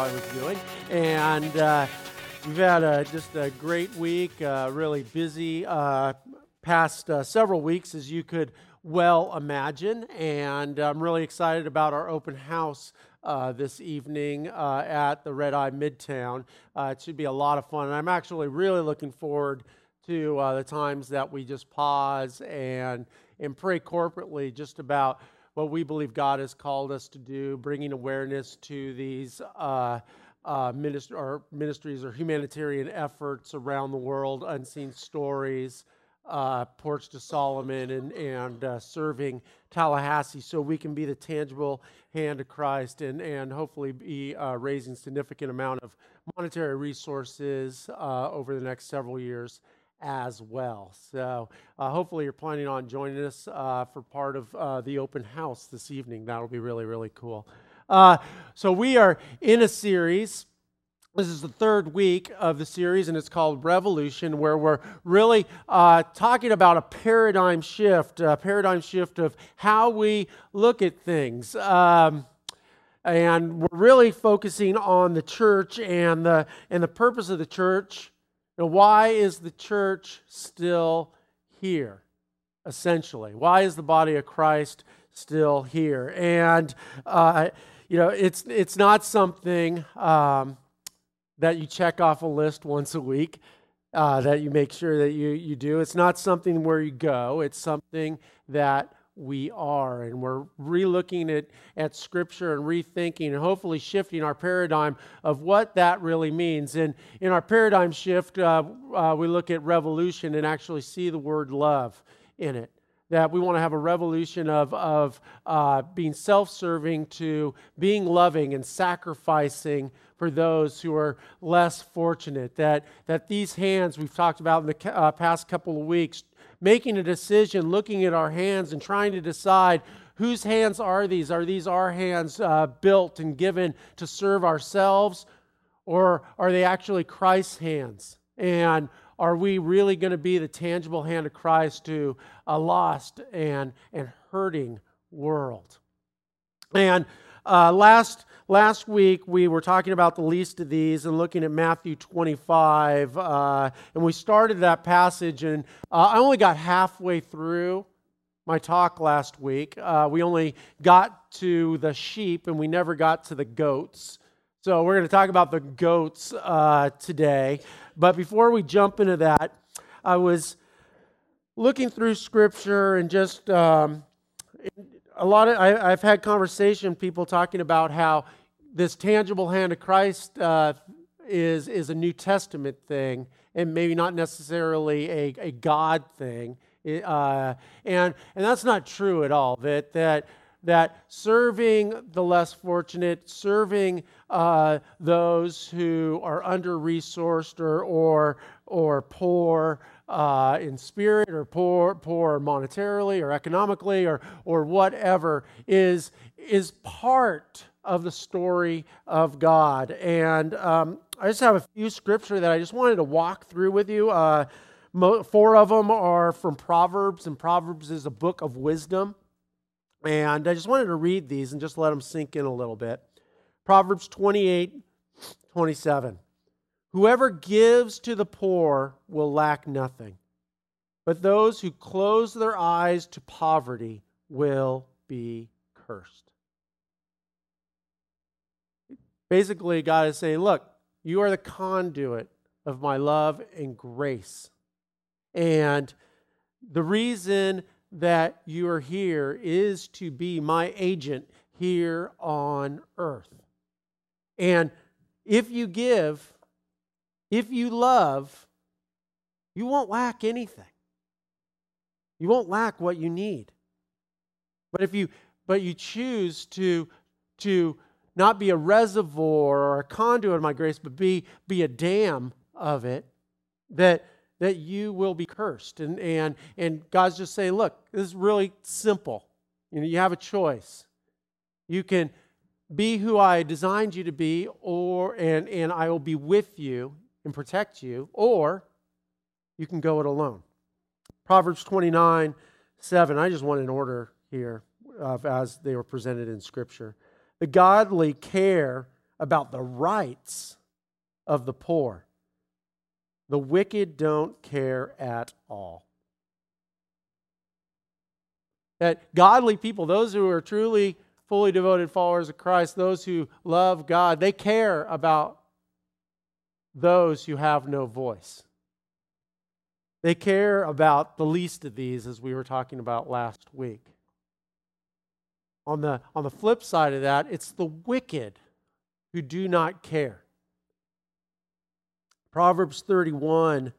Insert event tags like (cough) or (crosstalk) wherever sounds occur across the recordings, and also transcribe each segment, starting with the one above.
I was doing. And uh, we've had a, just a great week, uh, really busy uh, past uh, several weeks, as you could well imagine. And I'm really excited about our open house. Uh, this evening uh, at the Red Eye Midtown. it should be a lot of fun. And I'm actually really looking forward to the times that we just pause and, and pray corporately just about what we believe God has called us to do, bringing awareness to these uh, uh, ministry, or ministries or humanitarian efforts around the world, unseen stories, uh, Porch to Solomon, and, and uh, serving Tallahassee so we can be the tangible hand of Christ and, and hopefully be uh, raising significant amount of monetary resources uh, over the next several years as well. So uh, hopefully you're planning on joining us uh, for part of uh, the open house this evening. That'll be really, really cool. Uh, so we are in a series. This is the third week of the series, and it's called Revolution, where we're really uh, talking about a paradigm shift, a paradigm shift of how we look at things. Um, and we're really focusing on the church and the, and the purpose of the church now, why is the church still here, essentially? Why is the body of Christ still here? And, uh, you know, it's, it's not something um, that you check off a list once a week. Uh, that you make sure that you, you do. It's not something where you go, it's something that we are. And we're relooking at, at Scripture and rethinking and hopefully shifting our paradigm of what that really means. And in our paradigm shift, uh, uh, we look at revolution and actually see the word love in it. That we want to have a revolution of, of uh, being self serving to being loving and sacrificing for those who are less fortunate. That, that these hands we've talked about in the uh, past couple of weeks making a decision, looking at our hands and trying to decide whose hands are these? Are these our hands uh, built and given to serve ourselves? Or are they actually Christ's hands? And are we really going to be the tangible hand of Christ to a lost and, and hurting world? And uh, last Last week, we were talking about the least of these and looking at Matthew 25. Uh, and we started that passage, and uh, I only got halfway through my talk last week. Uh, we only got to the sheep, and we never got to the goats. So we're going to talk about the goats uh, today. But before we jump into that, I was looking through Scripture and just. Um, a lot of I, have had conversation people talking about how this tangible hand of Christ uh, is, is a New Testament thing and maybe not necessarily a, a God thing. Uh, and, and that's not true at all. That, that, that serving the less fortunate, serving uh, those who are under resourced or, or, or poor, uh, in spirit or poor, poor monetarily or economically or, or whatever is, is part of the story of God. And um, I just have a few scripture that I just wanted to walk through with you. Uh, mo- four of them are from Proverbs, and Proverbs is a book of wisdom. And I just wanted to read these and just let them sink in a little bit. Proverbs 28 27. Whoever gives to the poor will lack nothing, but those who close their eyes to poverty will be cursed. Basically, God is saying, Look, you are the conduit of my love and grace. And the reason that you are here is to be my agent here on earth. And if you give, if you love, you won't lack anything. You won't lack what you need. But if you but you choose to to not be a reservoir or a conduit of my grace, but be, be a dam of it, that, that you will be cursed. And, and, and God's just saying, look, this is really simple. You know, you have a choice. You can be who I designed you to be, or and, and I will be with you and protect you, or you can go it alone. Proverbs 29, 7. I just want an order here. of as they were presented in Scripture. The godly care about the rights of the poor. The wicked don't care at all. That godly people, those who are truly fully devoted followers of Christ, those who love God, they care about those who have no voice. They care about the least of these, as we were talking about last week. On the, on the flip side of that, it's the wicked who do not care. Proverbs 31,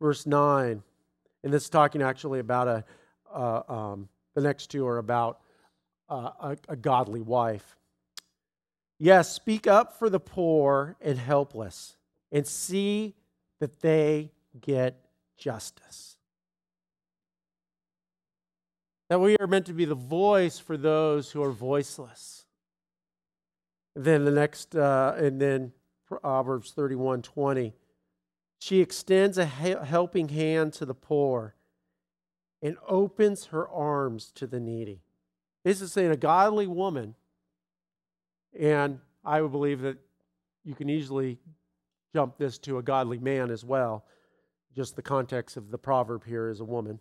verse 9, and this is talking actually about a, uh, um, the next two are about uh, a, a godly wife. Yes, speak up for the poor and helpless, and see that they get justice. That we are meant to be the voice for those who are voiceless. Then the next, uh, and then Proverbs 31 20. She extends a helping hand to the poor and opens her arms to the needy. This is saying a godly woman, and I would believe that you can easily jump this to a godly man as well. Just the context of the proverb here is a woman.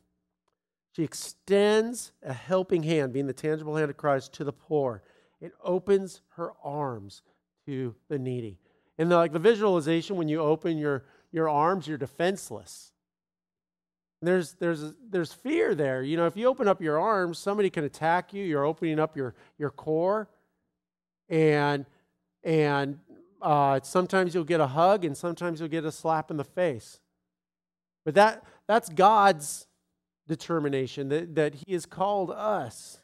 She extends a helping hand, being the tangible hand of Christ, to the poor. It opens her arms to the needy. And the, like the visualization, when you open your your arms, you're defenseless. There's, there's, there's fear there. You know, if you open up your arms, somebody can attack you. You're opening up your, your core. And, and uh, sometimes you'll get a hug and sometimes you'll get a slap in the face. But that, that's God's determination that, that He has called us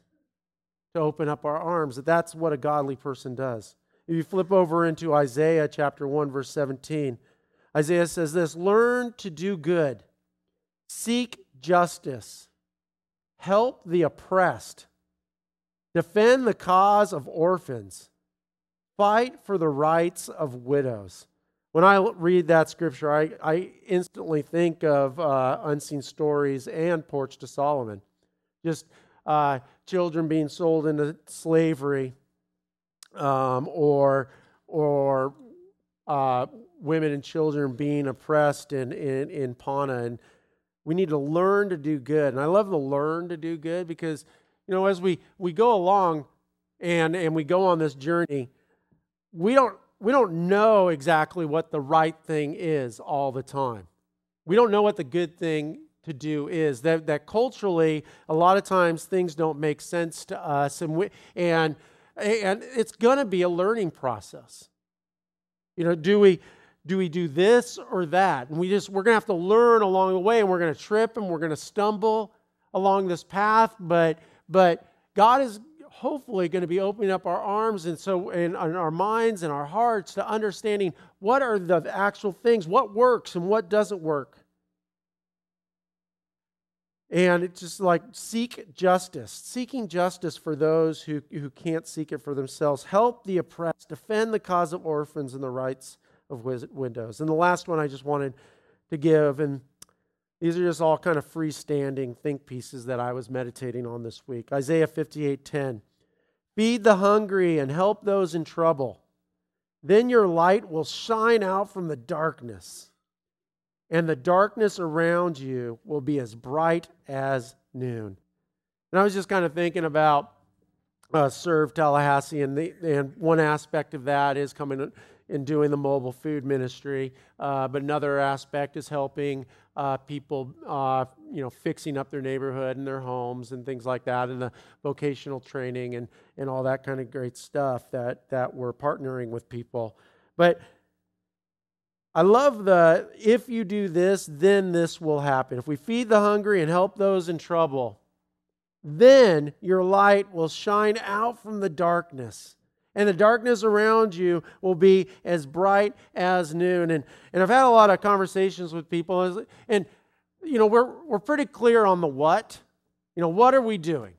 to open up our arms. That that's what a godly person does. If you flip over into Isaiah chapter 1, verse 17, Isaiah says this Learn to do good, seek justice, help the oppressed, defend the cause of orphans, fight for the rights of widows. When I read that scripture, I, I instantly think of uh, Unseen Stories and Porch to Solomon. Just uh, children being sold into slavery um, or, or uh, women and children being oppressed in, in, in Pana. And we need to learn to do good. And I love the learn to do good because, you know, as we, we go along and, and we go on this journey, we don't, we don't know exactly what the right thing is all the time. We don't know what the good thing to do is. That, that culturally, a lot of times things don't make sense to us. And, we, and, and it's going to be a learning process. You know, do we do we do this or that? And we just we're going to have to learn along the way and we're going to trip and we're going to stumble along this path, but but God is hopefully going to be opening up our arms and so and, and our minds and our hearts to understanding what are the actual things, what works and what doesn't work. And it's just like seek justice, seeking justice for those who, who can't seek it for themselves. Help the oppressed, defend the cause of orphans and the rights of widows. And the last one I just wanted to give, and these are just all kind of freestanding think pieces that I was meditating on this week. Isaiah 58:10. Feed the hungry and help those in trouble. Then your light will shine out from the darkness and the darkness around you will be as bright as noon. And I was just kind of thinking about uh, Serve Tallahassee, and, the, and one aspect of that is coming and doing the mobile food ministry, uh, but another aspect is helping uh, people, uh, you know, fixing up their neighborhood and their homes and things like that, and the vocational training and, and all that kind of great stuff that, that we're partnering with people. But I love the if you do this, then this will happen. If we feed the hungry and help those in trouble, then your light will shine out from the darkness. And the darkness around you will be as bright as noon. And, and I've had a lot of conversations with people, and you know, we're, we're pretty clear on the what. You know, what are we doing?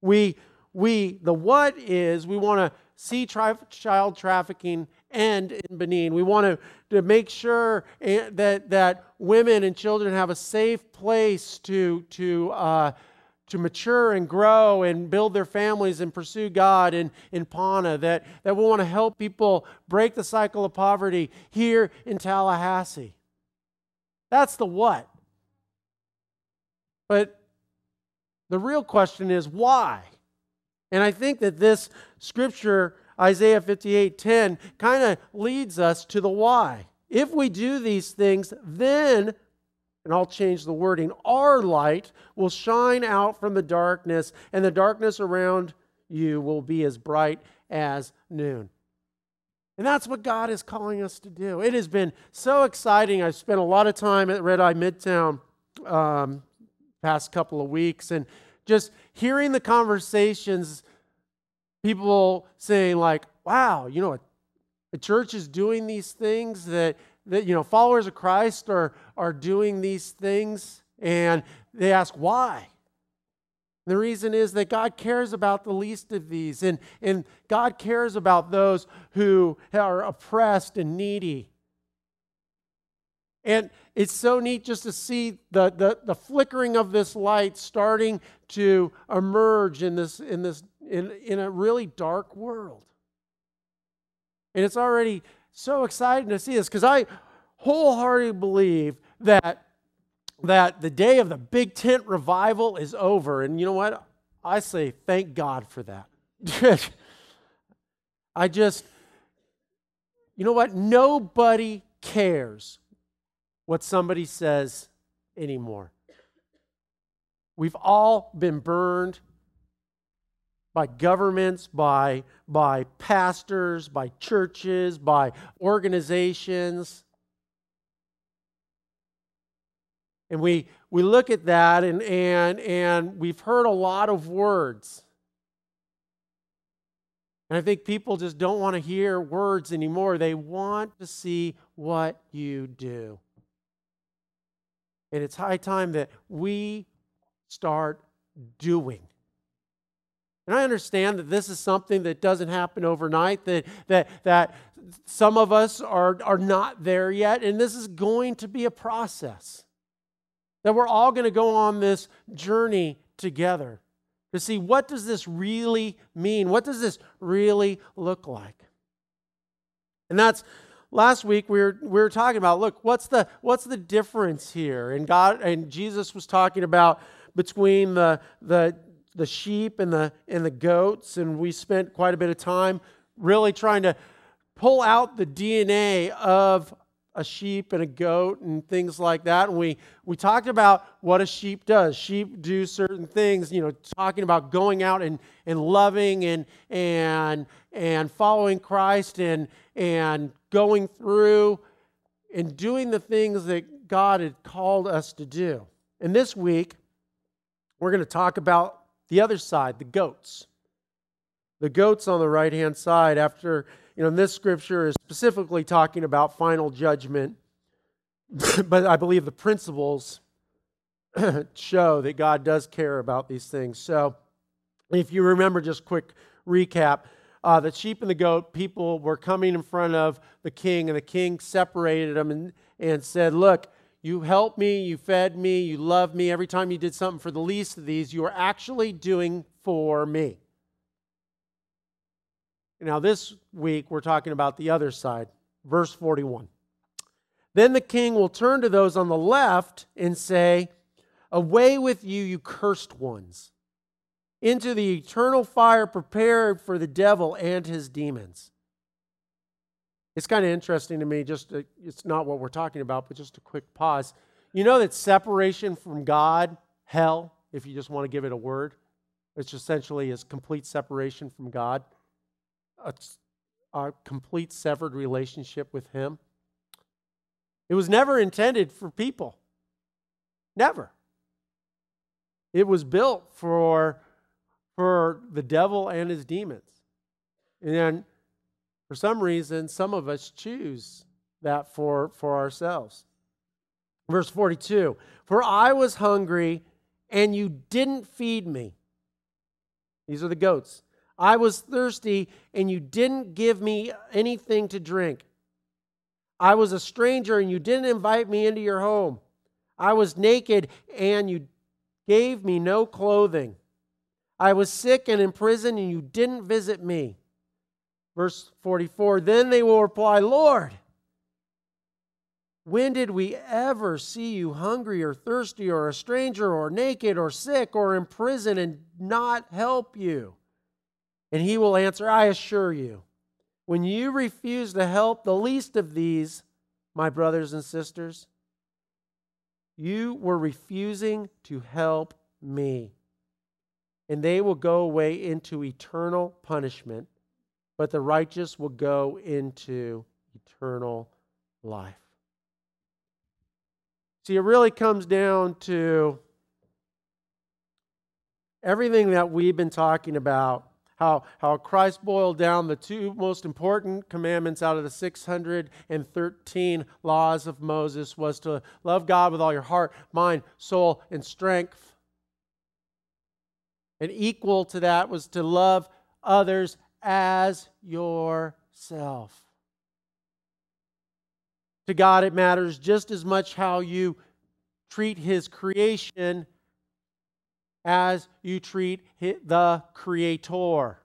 We, we the what is we want to see tri- child trafficking end in Benin. We want to, to make sure that, that women and children have a safe place to, to, uh, to mature and grow and build their families and pursue God in, in Pana, that, that we want to help people break the cycle of poverty here in Tallahassee. That's the what. But the real question is why? And I think that this scripture, Isaiah 58 10, kind of leads us to the why. If we do these things, then and I'll change the wording, our light will shine out from the darkness, and the darkness around you will be as bright as noon. And that's what God is calling us to do. It has been so exciting. I've spent a lot of time at Red Eye Midtown um, past couple of weeks, and just hearing the conversations, people saying like, "Wow, you know, a, a church is doing these things that that you know followers of Christ are are doing these things and they ask why. The reason is that God cares about the least of these and and God cares about those who are oppressed and needy. And it's so neat just to see the, the, the flickering of this light starting to emerge in this in this in, in a really dark world. And it's already so excited to see this because I wholeheartedly believe that that the day of the big tent revival is over. And you know what? I say thank God for that. (laughs) I just, you know what? Nobody cares what somebody says anymore. We've all been burned by governments, by, by pastors, by churches, by organizations. And we, we look at that and, and, and we've heard a lot of words. And I think people just don't want to hear words anymore. They want to see what you do. And it's high time that we start doing. And I understand that this is something that doesn't happen overnight, that, that, that some of us are, are not there yet, and this is going to be a process. That we're all going to go on this journey together to see what does this really mean? What does this really look like? And that's last week we were, we were talking about look what's the what's the difference here and god and jesus was talking about between the the the sheep and the and the goats and we spent quite a bit of time really trying to pull out the DNA of a sheep and a goat and things like that. And we we talked about what a sheep does. Sheep do certain things you know talking about going out and and loving and and and following Christ and and going through and doing the things that God had called us to do. And this week we're going to talk about the other side, the goats. The goats on the right hand side, after, you know, this scripture is specifically talking about final judgment, (laughs) but I believe the principles (clears throat) show that God does care about these things. So, if you remember, just quick recap uh, the sheep and the goat, people were coming in front of the king, and the king separated them and, and said, Look, you helped me, you fed me, you loved me. Every time you did something for the least of these, you were actually doing for me. Now, this week, we're talking about the other side, verse 41. Then the king will turn to those on the left and say, Away with you, you cursed ones, into the eternal fire prepared for the devil and his demons. It's kind of interesting to me, just to, it's not what we're talking about, but just a quick pause. You know that separation from God, hell, if you just want to give it a word, which essentially is complete separation from God, a, a complete severed relationship with Him. It was never intended for people. Never. It was built for, for the devil and his demons. And for some reason, some of us choose that for, for ourselves. Verse 42 For I was hungry, and you didn't feed me. These are the goats. I was thirsty, and you didn't give me anything to drink. I was a stranger, and you didn't invite me into your home. I was naked, and you gave me no clothing. I was sick and in prison, and you didn't visit me. Verse 44 Then they will reply, Lord, when did we ever see you hungry or thirsty or a stranger or naked or sick or in prison and not help you? And he will answer, I assure you, when you refuse to help the least of these, my brothers and sisters, you were refusing to help me. And they will go away into eternal punishment, but the righteous will go into eternal life. See, it really comes down to everything that we've been talking about how, how Christ boiled down the two most important commandments out of the 613 laws of Moses was to love God with all your heart, mind, soul, and strength. And equal to that was to love others as yourself. To God, it matters just as much how you treat His creation as you treat the Creator.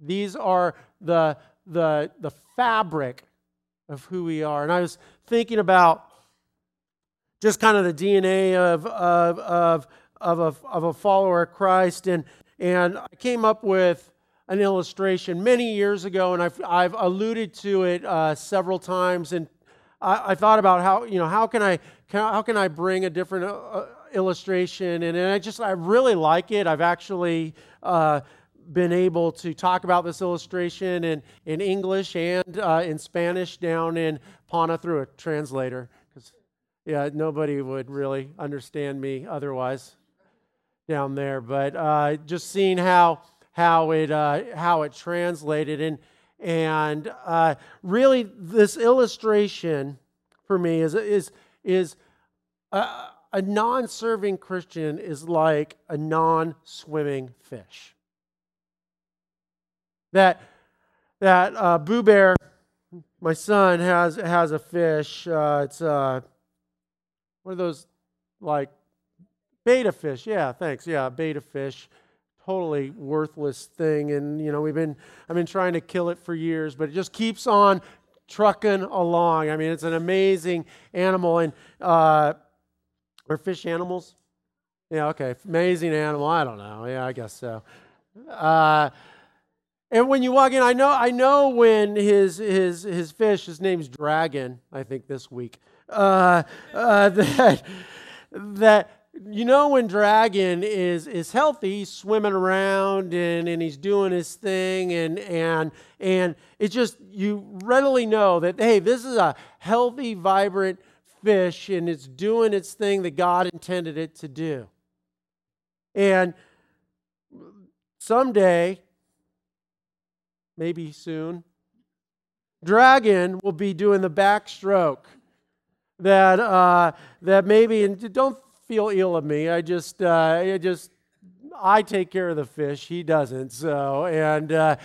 These are the, the, the fabric of who we are. And I was thinking about just kind of the DNA of, of, of, of, a, of a follower of Christ. And, and I came up with an illustration many years ago, and I've, I've alluded to it uh, several times. And I, I, thought about how, you know, how can I how can I bring a different uh, uh, illustration? And, and, I just, I really like it. I've actually uh, been able to talk about this illustration in, in English and uh, in Spanish down in Pana through a translator. Because, yeah, nobody would really understand me otherwise down there. But uh, just seeing how, how, it, uh, how it translated. And, and really, this illustration for me is, is is a, a non serving Christian is like a non swimming fish. That, that uh, Boo Bear, my son, has, has a fish. Uh, it's uh, one of those like betta fish. Yeah, thanks. Yeah, betta fish totally worthless thing and you know we've been i've been trying to kill it for years but it just keeps on trucking along. I mean, it's an amazing animal. And uh, are fish animals? Yeah, okay. Amazing animal. I don't know. Yeah, I guess so. Uh, and when you walk in, I know I know when his his his fish, his name's Dragon, I think this week. Uh, uh, (laughs) that that you know when dragon is is healthy he's swimming around and, and he's doing his thing and and and it's just you readily know that hey this is a healthy vibrant fish and it's doing its thing that god intended it to do. And someday maybe soon dragon will be doing the backstroke that uh, that maybe and don't feel ill of me. I just, uh, I just, I take care of the fish. He doesn't. So, and, uh,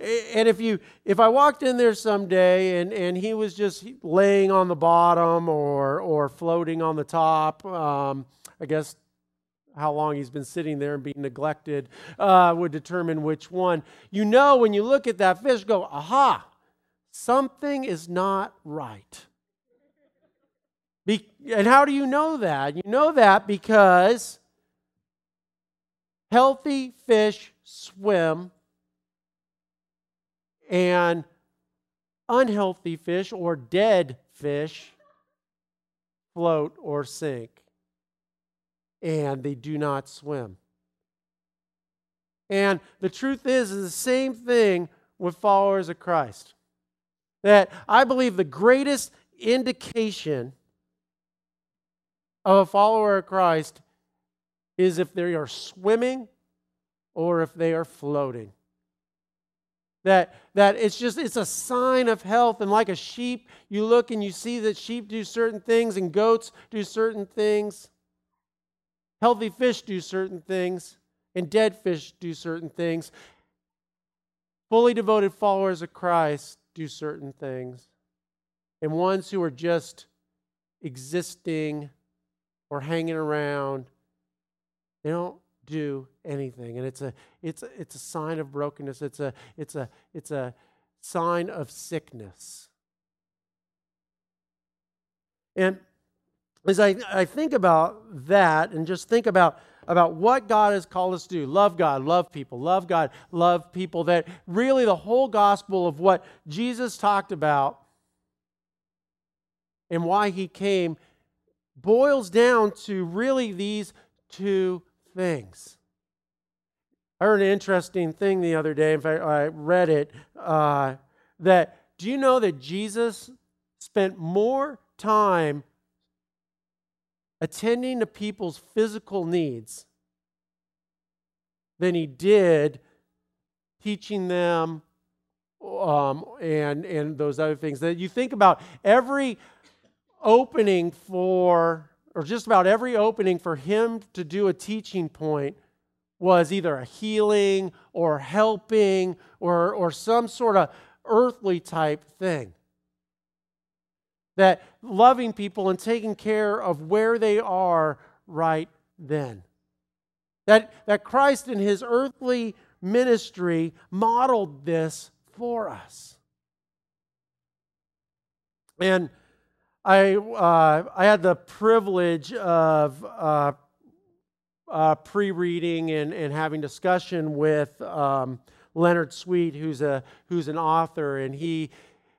and if you if I walked in there someday and, and he was just laying on the bottom or or floating on the top, um, I guess how long he's been sitting there and being neglected uh, would determine which one. You know, when you look at that fish, go, aha, something is not right. And how do you know that? You know that because healthy fish swim and unhealthy fish or dead fish float or sink. And they do not swim. And the truth is, is the same thing with followers of Christ. That I believe the greatest indication of a follower of Christ is if they are swimming or if they are floating. That, that it's just it's a sign of health and like a sheep you look and you see that sheep do certain things and goats do certain things. Healthy fish do certain things and dead fish do certain things. Fully devoted followers of christ do certain things. And ones who are just existing or hanging around. They don't do anything. And it's a it's a, it's a sign of brokenness. It's a it's a it's a sign of sickness. And as I, I think about that and just think about about what God has called us to do love God, love people, love God, love people. That really the whole gospel of what Jesus talked about and why he came boils down to really these two things. I heard an interesting thing the other day. In fact, I read it. Uh, that do you know that Jesus spent more time attending to people's physical needs than he did teaching them um, and, and those other things. That you think about every opening for, or just about every opening for him to do a teaching point was either a healing or helping or, or some sort of earthly type thing that loving people and taking care of where they are right then. That, that Christ in his earthly ministry modeled this for us. And I, uh, I had the privilege of uh, uh, pre reading and, and having discussion with um, Leonard Sweet, who's, a, who's an author, and he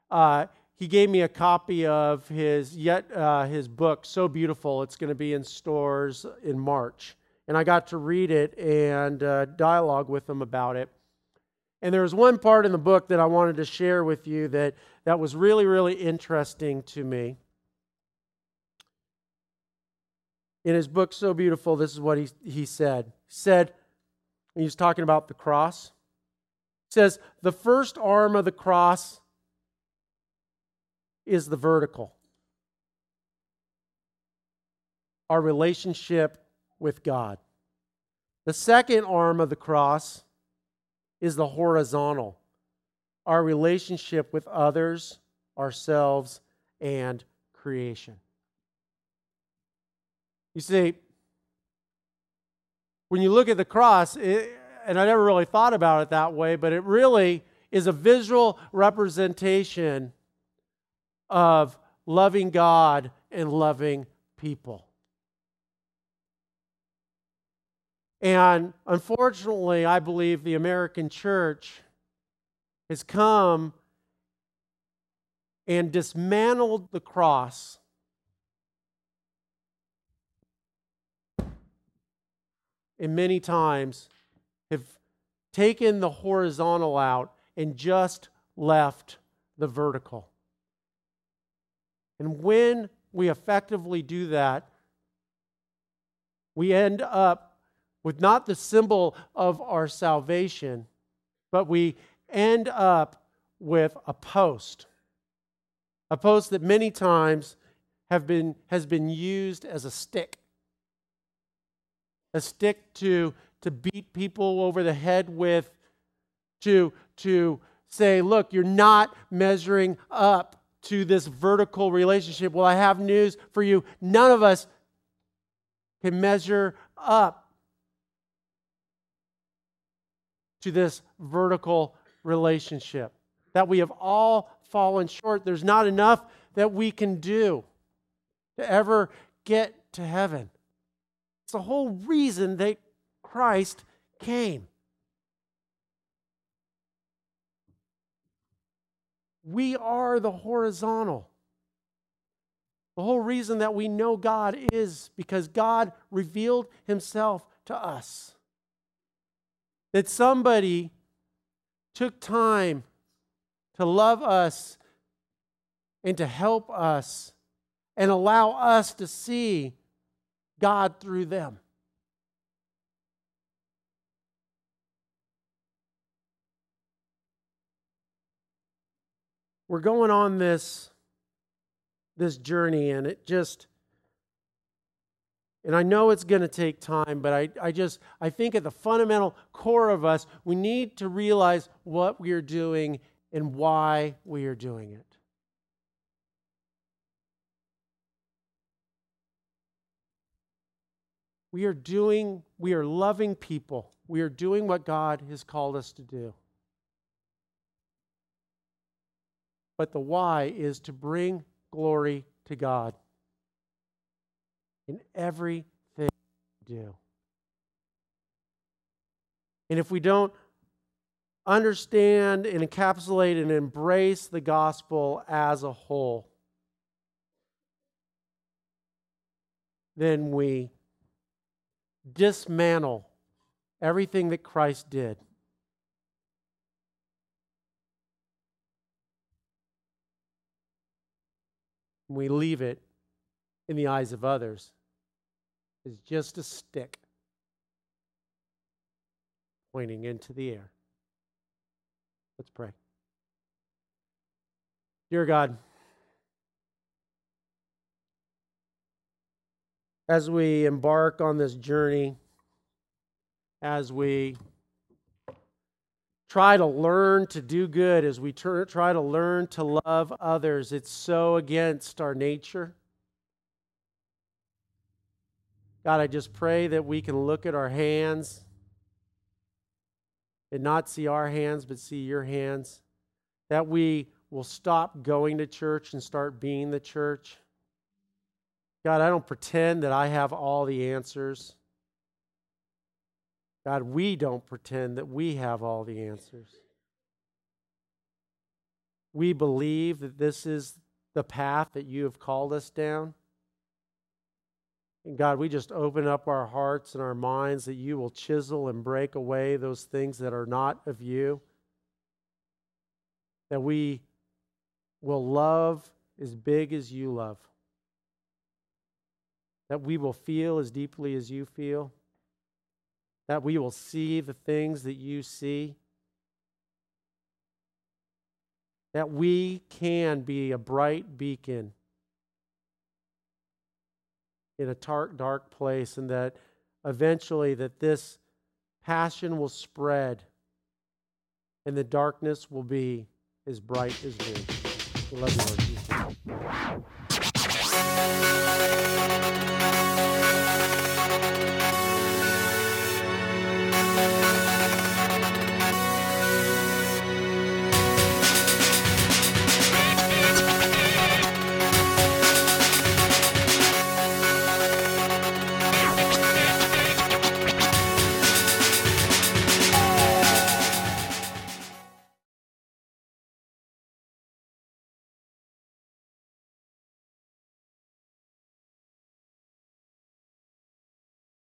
uh, he gave me a copy of his yet uh, his book so beautiful it's going to be in stores in march. And i got to read it and uh, dialogue with him about it. And there was one part in the book that i wanted to share with you that that was really really interesting to me in his book so beautiful this is what he, he said he said he was talking about the cross he says the first arm of the cross is the vertical our relationship with God. The second arm of the cross is the horizontal our relationship with others, ourselves, and creation. You see, when you look at the cross, it, and I never really thought about it that way, but it really is a visual representation of loving God and loving people. And unfortunately, I believe the American church has come and dismantled the cross. And many times have taken the horizontal out and just left the vertical. And when we effectively do that, we end up with not the symbol of our salvation, but we end up with a post. A post that many times have been, has been used as a stick. A stick to, to beat people over the head with, to, to say, look, you're not measuring up to this vertical relationship. Well, I have news for you. None of us can measure up to this vertical relationship. That we have all fallen short. There's not enough that we can do to ever get to heaven. It's the whole reason that Christ came. We are the horizontal. The whole reason that we know God is because God revealed himself to us. That somebody took time to love us and to help us and allow us to see God through them. we're going on this this journey and it just and i know it's going to take time but I, I just i think at the fundamental core of us we need to realize what we are doing and why we are doing it We are doing, we are loving people. We are doing what God has called us to do. But the why is to bring glory to God in everything we do. And if we don't understand and encapsulate and embrace the gospel as a whole, then we dismantle everything that Christ did. We leave it in the eyes of others as just a stick pointing into the air. Let's pray. Dear God, as we embark on this journey, as we try to learn to do good, as we try to learn to love others, it's so against our nature. God, I just pray that we can look at our hands and not see our hands, but see your hands. That we will stop going to church and start being the church. God, I don't pretend that I have all the answers. God, we don't pretend that we have all the answers. We believe that this is the path that you have called us down. And God, we just open up our hearts and our minds that you will chisel and break away those things that are not of you. That we will love as big as you love. That we will feel as deeply as you feel. That we will see the things that you see. That we can be a bright beacon in a dark, dark place, and that eventually that this passion will spread and the darkness will be as bright as noon. We love you, Lord Jesus.